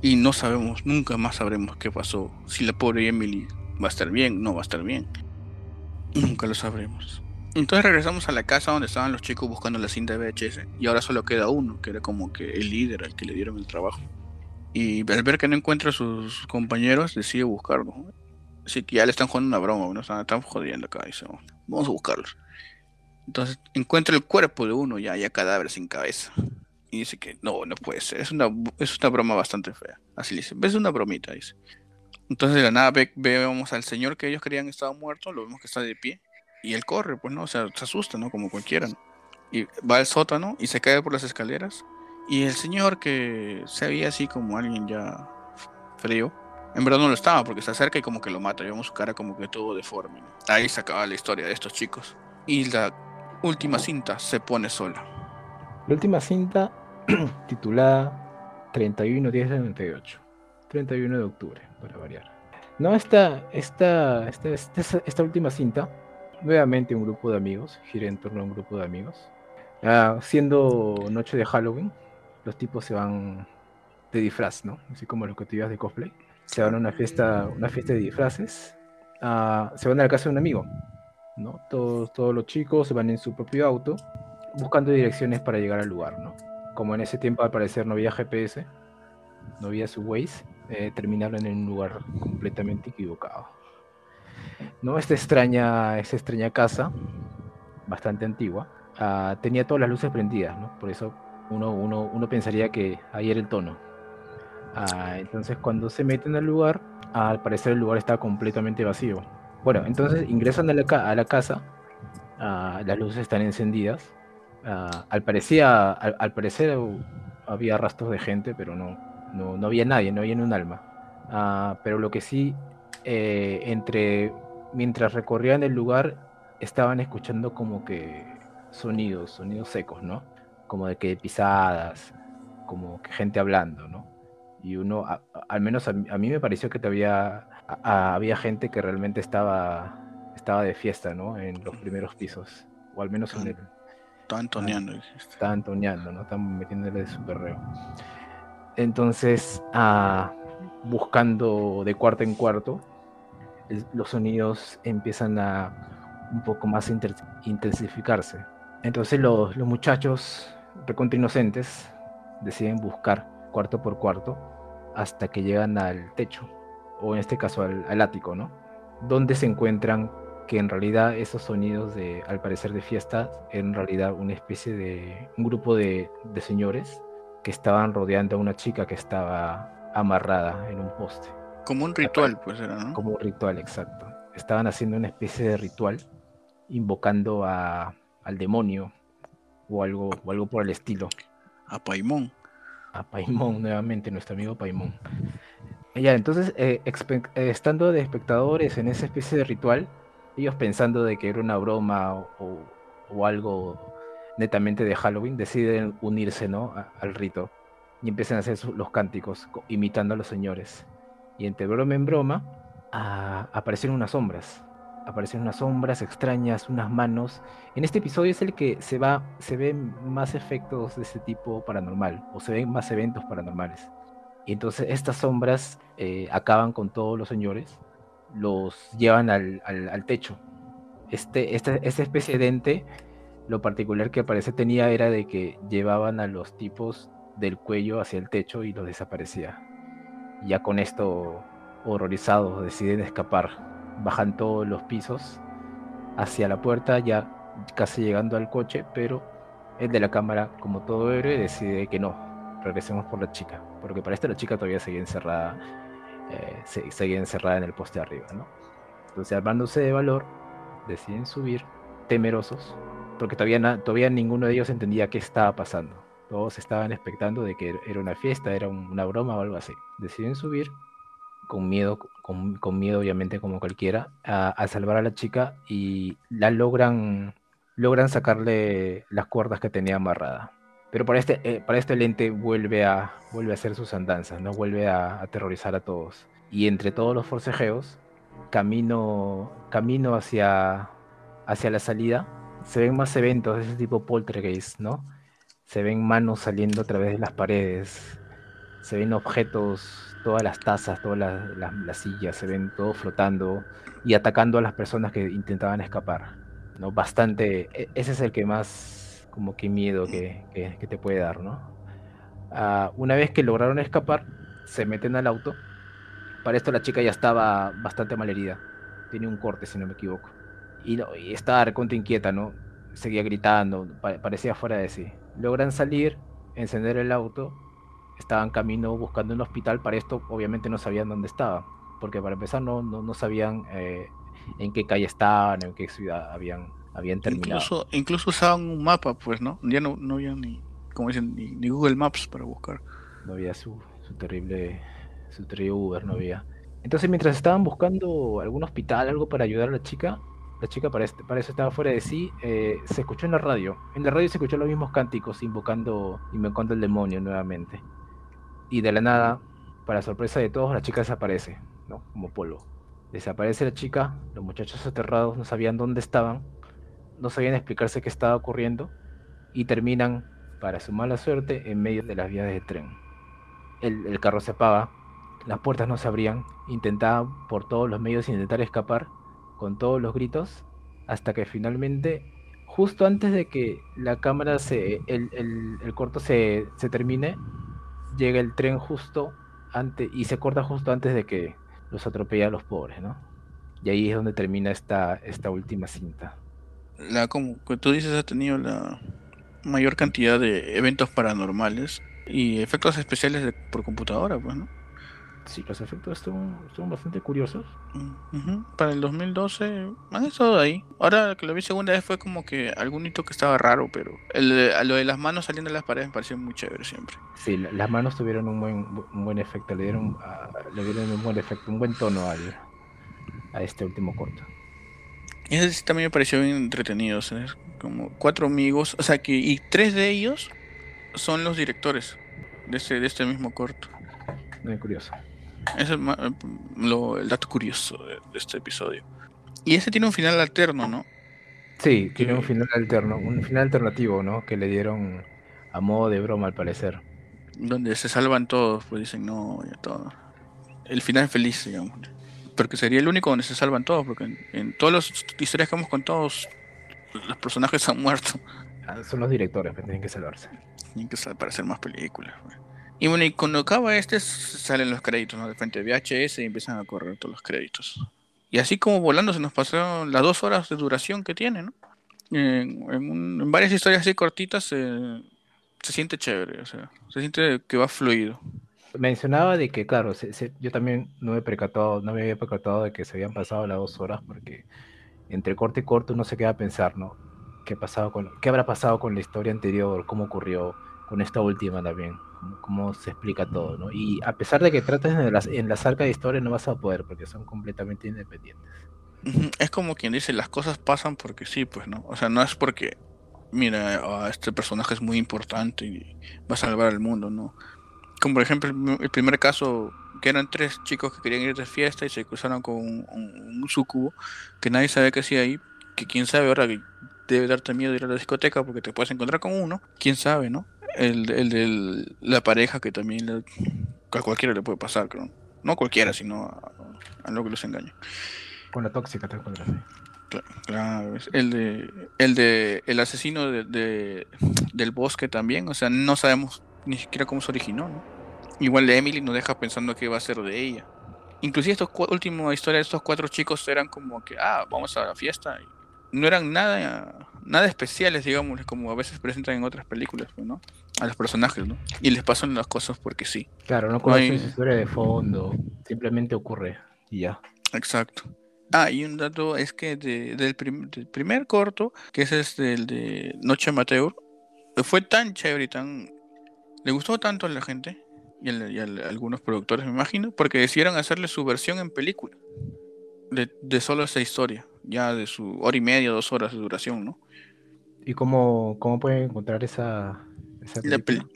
A: Y no sabemos, nunca más sabremos qué pasó. Si la pobre Emily va a estar bien, no va a estar bien. Nunca lo sabremos. Entonces regresamos a la casa donde estaban los chicos buscando la cinta de VHS. Y ahora solo queda uno, que era como que el líder al que le dieron el trabajo. Y al ver que no encuentra a sus compañeros, decide buscarlo. Así que ya le están jugando una broma, ¿no? están, jodiendo acá. Dice, vamos a buscarlos. Entonces encuentra el cuerpo de uno ya, ya cadáver sin cabeza y dice que no, no puede ser, es una, es una broma bastante fea. Así le dice, ves una bromita, dice. Entonces de la nada vemos al señor que ellos creían estaba muerto, lo vemos que está de pie, y él corre, pues no, o sea, se asusta, ¿no? Como cualquiera, Y va al sótano y se cae por las escaleras, y el señor que se veía así como alguien ya frío, en verdad no lo estaba, porque se acerca y como que lo mata, vemos su cara como que todo deforme. Ahí se acaba la historia de estos chicos. Y la última cinta se pone sola.
B: La última cinta titulada 31 10 de 98. 31 de octubre, para variar. No, esta, esta, esta, esta, última cinta, nuevamente un grupo de amigos, gira en torno a un grupo de amigos. Ah, siendo noche de Halloween, los tipos se van de disfraz, ¿no? Así como los cotidianos de cosplay. Se van a una fiesta, una fiesta de disfraces. Ah, se van a la casa de un amigo, ¿no? Todos, todos los chicos se van en su propio auto buscando direcciones para llegar al lugar, ¿no? como en ese tiempo al parecer no había GPS, no había su Waze, eh, terminaron en un lugar completamente equivocado. ¿No? Esta extraña, esta extraña casa, bastante antigua, ah, tenía todas las luces prendidas, ¿no? Por eso uno, uno, uno pensaría que ahí era el tono. Ah, entonces cuando se meten al lugar, al parecer el lugar está completamente vacío. Bueno, entonces ingresan a la, a la casa, ah, las luces están encendidas, Ah, al, parecía, al, parecer había rastros de gente, pero no, no, había nadie, no había ni un alma. Ah, pero lo que sí, eh, entre mientras recorrían el lugar, estaban escuchando como que sonidos, sonidos secos, ¿no? Como de que pisadas, como que gente hablando, ¿no? Y uno, al menos a, mí me pareció que había, había gente que realmente estaba, estaba de fiesta, ¿no? En los primeros pisos, o al menos en el,
A: Estaban toneando.
B: Estaban toneando, ¿no? Estaban metiéndole de su perreo. Entonces, ah, buscando de cuarto en cuarto, los sonidos empiezan a un poco más intensificarse. Entonces los, los muchachos recontra inocentes deciden buscar cuarto por cuarto hasta que llegan al techo, o en este caso al, al ático, ¿no? Donde se encuentran que en realidad esos sonidos de, al parecer de fiesta, en realidad una especie de un grupo de, de señores que estaban rodeando a una chica que estaba amarrada en un poste.
A: Como un ritual, pues era, ¿no?
B: Como un ritual, exacto. Estaban haciendo una especie de ritual invocando a, al demonio o algo, o algo por el estilo.
A: A Paimón.
B: A Paimón, nuevamente, nuestro amigo Paimón. Ya, entonces, eh, eh, estando de espectadores en esa especie de ritual, ellos pensando de que era una broma o, o algo netamente de Halloween, deciden unirse ¿no? al rito y empiezan a hacer los cánticos imitando a los señores. Y entre broma en broma aparecen unas sombras. Aparecen unas sombras extrañas, unas manos. En este episodio es el que se va, se ven más efectos de ese tipo paranormal, o se ven más eventos paranormales. Y entonces estas sombras eh, acaban con todos los señores, los llevan al, al, techo. Este, esta, esta especie de ente, lo particular que parece tenía era de que llevaban a los tipos del cuello hacia el techo y los desaparecía. Ya con esto, horrorizados, deciden escapar. Bajan todos los pisos hacia la puerta, ya casi llegando al coche, pero el de la cámara, como todo héroe, decide que no, regresemos por la chica, porque para esto la chica todavía seguía encerrada, eh, seguía encerrada en el poste de arriba, ¿no? Entonces, armándose de valor, deciden subir, temerosos, porque todavía, todavía ninguno de ellos entendía qué estaba pasando. Todos estaban expectando de que era una fiesta, era una broma o algo así. Deciden subir con miedo, con, con miedo obviamente como cualquiera, a, a, salvar a la chica y la logran, logran sacarle las cuerdas que tenía amarrada. Pero para este, eh, para este lente vuelve a, vuelve a hacer sus andanzas, ¿no? vuelve a aterrorizar a todos. Y entre todos los forcejeos, camino, camino hacia, hacia la salida, se ven más eventos de ese tipo poltergeist, ¿no? Se ven manos saliendo a través de las paredes, se ven objetos, todas las tazas, todas las, sillas, se ven todo flotando y atacando a las personas que intentaban escapar, ¿no? Bastante, e, ese es el que más como que miedo que, te puede dar, ¿no? Ah, una vez que lograron escapar, se meten al auto. Para esto la chica ya estaba bastante mal herida. Tiene un corte, si no me equivoco. Y, no, y estaba inquieta, ¿no? Seguía gritando, parecía fuera de sí. Logran salir, encender el auto. Estaban camino buscando un hospital. Para esto, obviamente, no sabían dónde estaba. Porque para empezar, no, no, sabían eh, en qué calle estaban, en qué ciudad habían habían terminado.
A: Incluso, incluso usaban un mapa, pues, ¿no? Ya no, no había ni, como dicen, ni, Google Maps para buscar.
B: No había su, su terrible, su terrible Uber, no había. Entonces, mientras estaban buscando algún hospital, algo para ayudar a la chica, la chica para, este, para eso estaba fuera de sí, eh, se escuchó en la radio. En la radio se escuchó los mismos cánticos invocando, invocando al demonio nuevamente. Y de la nada, para sorpresa de todos, la chica desaparece, ¿no? Como polvo. Desaparece la chica, los muchachos aterrados no sabían dónde estaban, no sabían explicarse qué estaba ocurriendo y terminan, para su mala suerte, en medio de las vías de tren. El, carro se apaga, las puertas no se abrían, intentaban por todos los medios intentar escapar con todos los gritos, hasta que finalmente, justo antes de que la cámara se, el, el, corto se, se, termine, llega el tren justo antes y se corta justo antes de que los atropella a los pobres, ¿no? Y ahí es donde termina esta, esta última cinta
A: la como tú dices ha tenido la mayor cantidad de eventos paranormales y efectos especiales por computadora, pues, ¿no?
B: Sí, los efectos son, bastante curiosos.
A: Para el 2012 han estado ahí. Ahora que lo vi segunda vez fue como que algún hito que estaba raro, pero el, lo de las manos saliendo de las paredes me pareció muy chévere siempre.
B: Sí, las manos tuvieron un buen, un buen efecto, le dieron, ah, le dieron un buen efecto, un buen tono al, a este último corto.
A: Ese también me pareció bien entretenido. Como cuatro amigos, o sea que, y tres de ellos son los directores de este, de este mismo corto.
B: Muy curioso.
A: Ese es el dato curioso de, este episodio. Y ese tiene un final alterno, ¿no?
B: Sí, tiene un final alterno, un final alternativo, ¿no? Que le dieron a modo de broma al parecer.
A: Donde se salvan todos, pues dicen no, ya todo. El final feliz, digamos porque sería el único donde se salvan todos, porque en, todas las historias que hemos contado, los personajes han muerto.
B: Ah, son los directores que tienen que salvarse.
A: Tienen que para hacer más películas. Y bueno, y cuando acaba este, salen los créditos, ¿no? De frente VHS y empiezan a correr todos los créditos. Y así como volando se nos pasaron las dos horas de duración que tiene, ¿no? En, varias historias así cortitas se siente chévere, o sea, se siente que va fluido.
B: Mencionaba de que, claro, yo también no me, percatado, no me había percatado de que se habían pasado las dos horas porque entre corte y corte uno se queda a pensar, ¿no? ¿Qué, pasado con, ¿Qué habrá pasado con la historia anterior? ¿Cómo ocurrió con esta última también? ¿Cómo, se explica todo, ¿no? Y a pesar de que trates de las, enlazar cada historia, no vas a poder porque son completamente independientes.
A: Es como quien dice, las cosas pasan porque sí, pues, ¿no? O sea, no es porque, mira, ah, este personaje es muy importante y va a salvar al mundo, ¿no? Como por ejemplo el primer caso, que eran tres chicos que querían ir de fiesta y se cruzaron con un, un, sucubo, que nadie sabe qué hacía ahí, que quién sabe ahora que debe darte miedo ir a la discoteca porque te puedes encontrar con uno, quién sabe, ¿no? El, el de la pareja que también a cualquiera le puede pasar, creo. No a cualquiera, sino a, a lo que los engaña.
B: Con la tóxica te encuentras ahí.
A: Claro, el de el de el asesino de, del bosque también, o sea, no sabemos ni siquiera cómo se originó, ¿no? Igual de Emily nos deja pensando que va a ser de ella. Inclusive estos última historia de estos cuatro chicos eran como que, ah, vamos a la fiesta. No eran nada, nada especiales, digamos, como a veces presentan en otras películas, pues, ¿no? A los personajes, ¿no? Y les pasan las cosas porque sí.
B: Claro, no conocen su historia de fondo, simplemente ocurre y ya.
A: Exacto. Ah, y un dato es que del, primer corto, que es este, el de Noche Amateur, fue tan chévere y tan... Le gustó tanto a la gente y a, algunos productores, me imagino, porque decidieron hacerle su versión en película de, solo esa historia, ya de su hora y media, dos horas de duración, ¿no?
B: ¿Y cómo, cómo pueden encontrar esa,
A: película?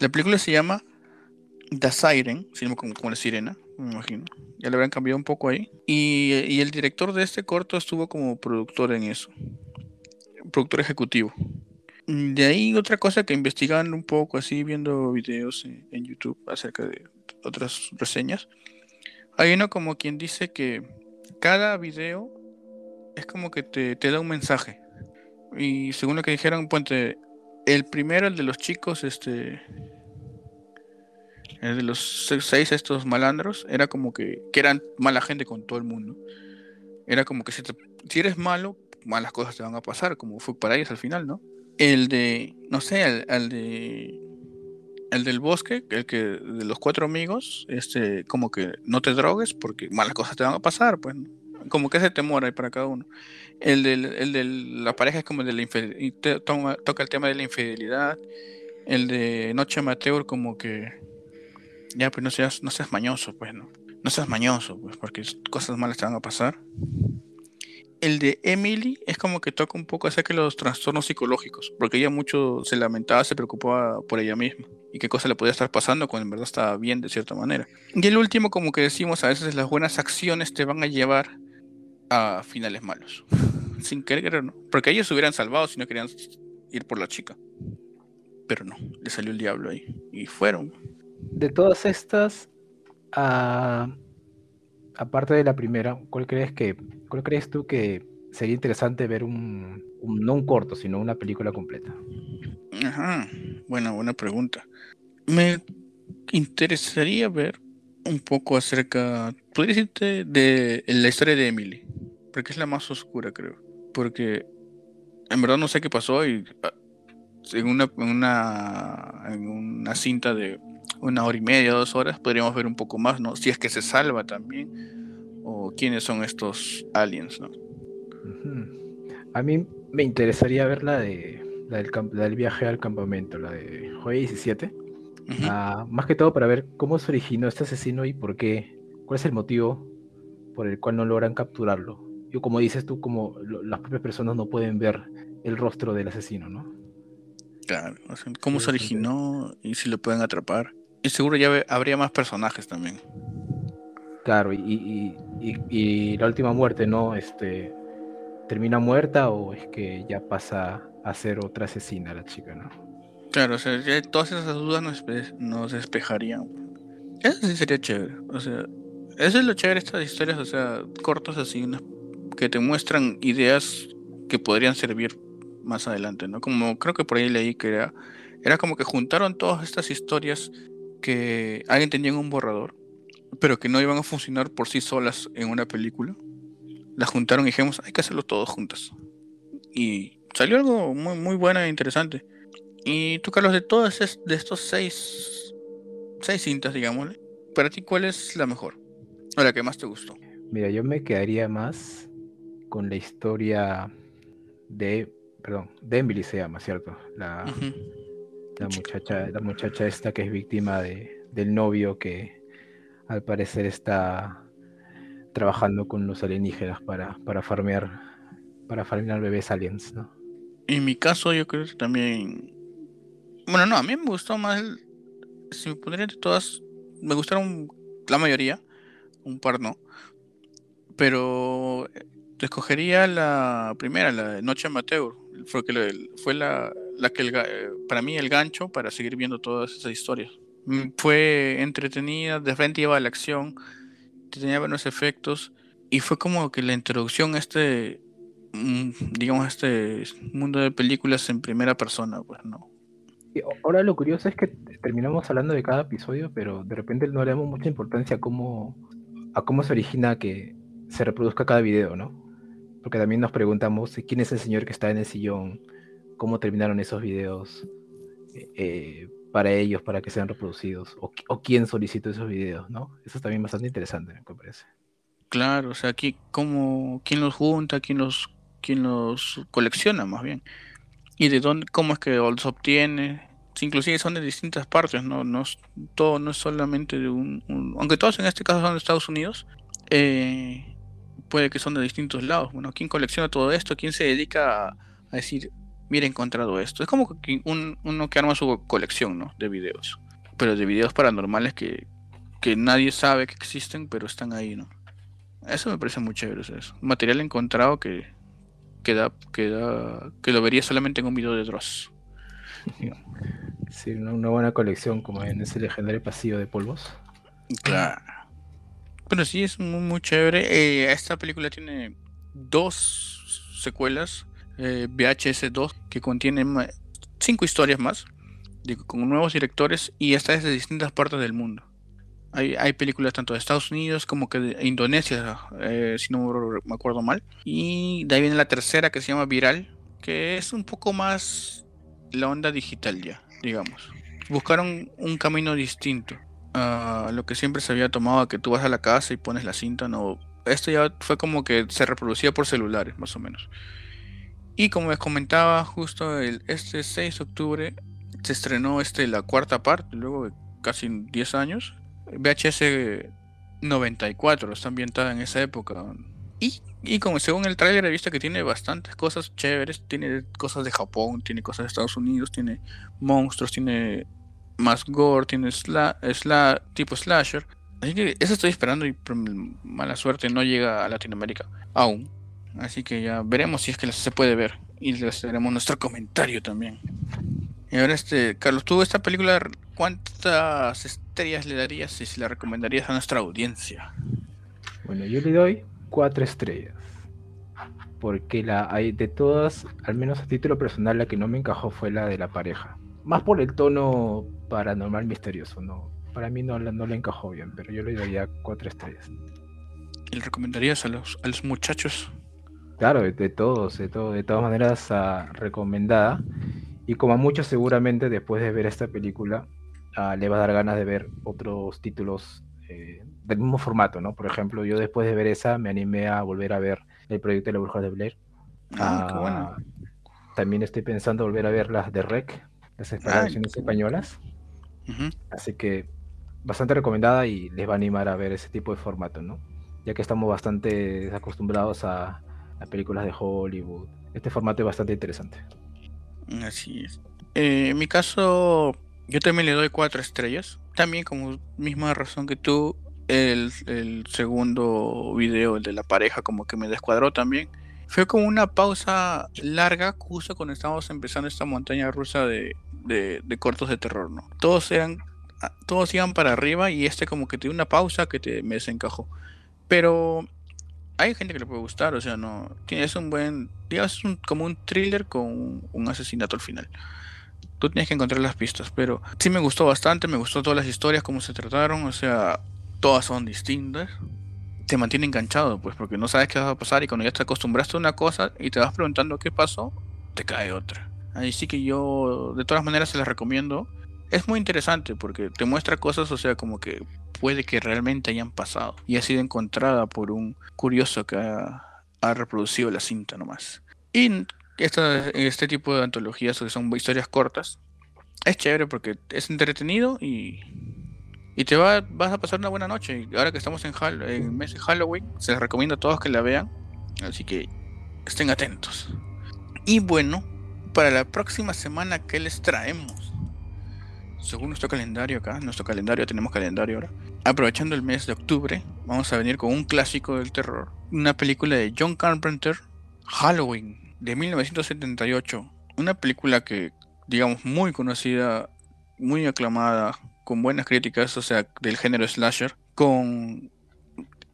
A: La, película se llama The Siren, como, como la sirena, me imagino. Ya le habrán cambiado un poco ahí. Y, el director de este corto estuvo como productor en eso. Productor ejecutivo. De ahí otra cosa que investigando un poco, así viendo videos en, YouTube acerca de otras reseñas. Hay uno como quien dice que cada video es como que te, te da un mensaje. Y según lo que dijeron, puente, el primero, el de los chicos, este, el de los seis estos malandros, era como que, que eran mala gente con todo el mundo. Era como que si, si eres malo, malas cosas te van a pasar, como fue para ellos al final, ¿no? El de, no sé, el, de el del bosque, el que de los cuatro amigos, este, como que no te drogues porque malas cosas te van a pasar, pues, como que ese temor hay para cada uno. El de el la pareja es como el de la infidelidad, toca el tema de la infidelidad. El de Noche Amateur como que ya, pues no seas, no seas mañoso, pues, ¿no? No seas mañoso, pues, porque cosas malas te van a pasar. El de Emily es como que toca un poco acerca de los trastornos psicológicos, porque ella mucho se lamentaba, se preocupaba por ella misma y qué cosa le podía estar pasando cuando en verdad estaba bien de cierta manera. Y el último, como que decimos, a veces las buenas acciones te van a llevar a finales malos, sin querer, ¿no? Porque ellos se hubieran salvado si no querían ir por la chica. Pero no, le salió el diablo ahí y fueron
B: de todas estas, aparte de la primera, ¿cuál crees que, cuál crees tú que sería interesante ver un, no un corto, sino una película completa?
A: Ajá, buena, buena pregunta. Me interesaría ver un poco acerca, podría decirte, de la historia de Emily, porque es la más oscura, creo. Porque en verdad no sé qué pasó y ah, en una, en una, en una cinta de una hora y media, dos horas, podríamos ver un poco más, ¿no? Si es que se salva también, o quiénes son estos aliens, ¿no?
B: A mí me interesaría ver la, de, la del, viaje al campamento, la de 17. Ah, más que todo para ver cómo se originó este asesino y por qué, cuál es el motivo por el cual no logran capturarlo. Yo, como dices tú, como las propias personas no pueden ver el rostro del asesino, ¿no?
A: Claro, cómo se originó y si lo pueden atrapar. Y seguro ya habría más personajes también.
B: Claro, y, la última muerte, ¿no? Este, ¿Termina muerta o es que ya pasa a ser otra asesina la chica, ¿no?
A: Claro, o sea, todas esas dudas nos, despejarían. Eso sí sería chévere. O sea, eso es lo chévere de estas historias, o sea, cortos así, que te muestran ideas que podrían servir más adelante, ¿no? Como creo que por ahí leí que era, era como que juntaron todas estas historias que alguien tenía en un borrador, pero que no iban a funcionar por sí solas en una película. Las juntaron y dijimos, hay que hacerlo todos juntas. Y salió algo muy, muy bueno e interesante. Y tú, Carlos, de todas de estos seis, seis cintas, digámosle, para ti, ¿cuál es la mejor? O la que más te gustó.
B: Mira, yo me quedaría más con la historia de, perdón, de Emily se llama, ¿cierto? La, la muchacha, la muchacha esta que es víctima de, del novio que al parecer está trabajando con los alienígenas para, para farmear para farmear bebés aliens, ¿no?
A: En mi caso yo creo que también bueno, no, a mí me gustó más si me pondría de todas me gustaron la mayoría, un par no. Pero escogería la primera, la de Noche Amateur. Fue, que fue la, la que eh, para mí el gancho para seguir viendo todas esas historias. Mm, fue entretenida, de frente iba a la acción, tenía buenos efectos y fue como que la introducción a este, mm, digamos, a este mundo de películas en primera persona, pues no.
B: Ahora lo curioso es que terminamos hablando de cada episodio, pero de repente no le damos mucha importancia a cómo, a cómo se origina que se reproduzca cada video, ¿no? Porque también nos preguntamos quién es el señor que está en el sillón, cómo terminaron esos videos eh, para ellos, para que sean reproducidos, o, quién solicitó esos videos, ¿no? Eso es también bastante interesante, me parece.
A: Claro, o sea, aquí cómo, quién los junta, quién los, quién los colecciona más bien, y de dónde, cómo es que los obtiene, inclusive son de distintas partes, no, no todo no es solamente de un, aunque todos en este caso son de Estados Unidos, eh, puede que son de distintos lados. Bueno, ¿quién colecciona todo esto? ¿Quién se dedica a, decir, mira, he encontrado esto? Es como que uno que arma su colección, ¿no? De videos. Pero de videos paranormales que, que nadie sabe que existen, pero están ahí, ¿no? Eso me parece muy chévere. Eso. Material encontrado que, que, que, que lo vería solamente en un video de Dross.
B: Sí, una, buena colección como en ese legendario pasillo de polvos.
A: Claro. Pero sí, es muy, muy chévere. Eh, esta película tiene dos secuelas, eh, VHS 2, que contienen cinco historias más, con nuevos directores y esta es de distintas partes del mundo. Hay, hay películas tanto de Estados Unidos como que de Indonesia, eh, si no me acuerdo mal. Y de ahí viene la tercera que se llama Viral, que es un poco más la onda digital ya, digamos. Buscaron un camino distinto lo que siempre se había tomado, que tú vas a la casa y pones la cinta, no. Esto ya fue como que se reproducía por celulares, más o menos. Y como les comentaba, justo el, este 6 de octubre se estrenó este, la cuarta parte, luego de casi 10 años. VHS 94, está ambientada en esa época. Y, y como según el tráiler he visto que tiene bastantes cosas chéveres, tiene cosas de Japón, tiene cosas de Estados Unidos, tiene monstruos, tiene más gore, tiene sla, tipo slasher. Así que eso estoy esperando y por mala suerte no llega a Latinoamérica aún. Así que ya veremos si es que se puede ver y les daremos nuestro comentario también. Y ahora este, Carlos, tú esta película, ¿cuántas estrellas le darías y si la recomendarías a nuestra audiencia?
B: Bueno, yo le doy cuatro estrellas. Porque la hay de todas, al menos a título personal, la que no me encajó fue la de la pareja más por el tono paranormal misterioso, ¿no? Para mí no, no le encajó bien, pero yo le daría cuatro estrellas.
A: ¿Y le recomendarías a los, a los muchachos?
B: Claro, de, todos, de, todo, de todas maneras uh, recomendada. Y como a muchos seguramente después de ver esta película uh, le va a dar ganas de ver otros títulos eh, del mismo formato, ¿no? Por ejemplo, yo después de ver esa me animé a volver a ver el proyecto de la bruja de Blair.
A: Ah, qué bueno. Ah,
B: también estoy pensando volver a ver las de Rec, las versiones españolas. Así que bastante recomendada y les va a animar a ver ese tipo de formato, ¿no? Ya que estamos bastante acostumbrados a las películas de Hollywood. Este formato es bastante interesante.
A: Así es. Eh, en mi caso, yo también le doy cuatro estrellas. También como misma razón que tú, el, el segundo video, el de la pareja, como que me descuadró también fue como una pausa larga justo cuando estábamos empezando esta montaña rusa de, cortos de terror, ¿no? Todos eran, ah, todos iban para arriba y este como que tiene una pausa que te, me desencajó. Pero hay gente que le puede gustar, o sea, no, es un buen, digamos, es como un thriller con un, asesinato al final. Tú tienes que encontrar las pistas, pero sí me gustó bastante, me gustó todas las historias, cómo se trataron, o sea, todas son distintas te mantiene enganchado, pues, porque no sabes qué va a pasar y cuando ya te acostumbraste a una cosa y te vas preguntando qué pasó, te cae otra. Ahí sí que yo, de todas maneras, se las recomiendo. Es muy interesante porque te muestra cosas, o sea, como que puede que realmente hayan pasado y ha sido encontrada por un curioso que ha, ha reproducido la cinta nomás. Y esta, este tipo de antologías que son historias cortas es chévere porque es entretenido y, y te va, vas a pasar una buena noche. Ahora que estamos en, en el mes de Halloween, se les recomiendo a todos que la vean. Así que estén atentos. Y bueno, para la próxima semana, ¿qué les traemos? Según nuestro calendario acá, nuestro calendario, tenemos calendario ahora. Aprovechando el mes de octubre, vamos a venir con un clásico del terror. Una película de John Carpenter, Halloween, de 1978. Una película que, digamos, muy conocida, muy aclamada, con buenas críticas, o sea, del género slasher, con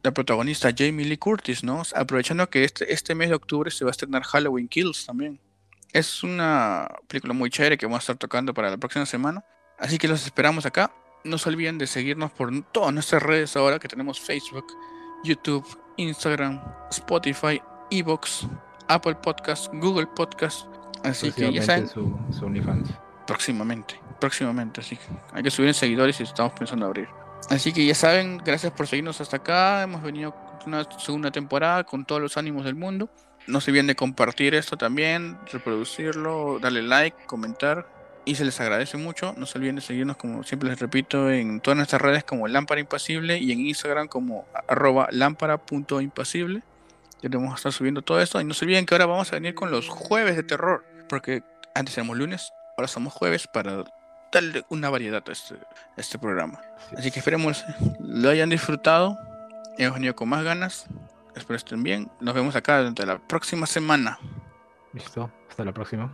A: la protagonista Jamie Lee Curtis, ¿no? Aprovechando que este, este mes de octubre se va a estrenar Halloween Kills también. Es una película muy chévere que vamos a estar tocando para la próxima semana. Así que los esperamos acá. No se olviden de seguirnos por todas nuestras redes ahora que tenemos Facebook, YouTube, Instagram, Spotify, Evox, Apple Podcast, Google Podcast. Así que ya saben.
B: Su, su OnlyFans.
A: Próximamente, próximamente, así que hay que subir en seguidores y estamos pensando abrir. Así que ya saben, gracias por seguirnos hasta acá. Hemos venido una segunda temporada con todos los ánimos del mundo. No se olviden de compartir esto también, reproducirlo, darle like, comentar y se les agradece mucho. No se olviden de seguirnos, como siempre les repito, en todas nuestras redes como Lámpara Impasible y en Instagram como arroba lámpara.impasible. Ya vamos a estar subiendo todo esto. Y no se olviden que ahora vamos a venir con los jueves de terror, porque antes éramos lunes, ahora somos jueves para darle una variedad a este, este programa. Así que esperemos lo hayan disfrutado. Hemos venido con más ganas. Espero estén bien. Nos vemos acá durante la próxima semana.
B: Listo. Hasta la próxima.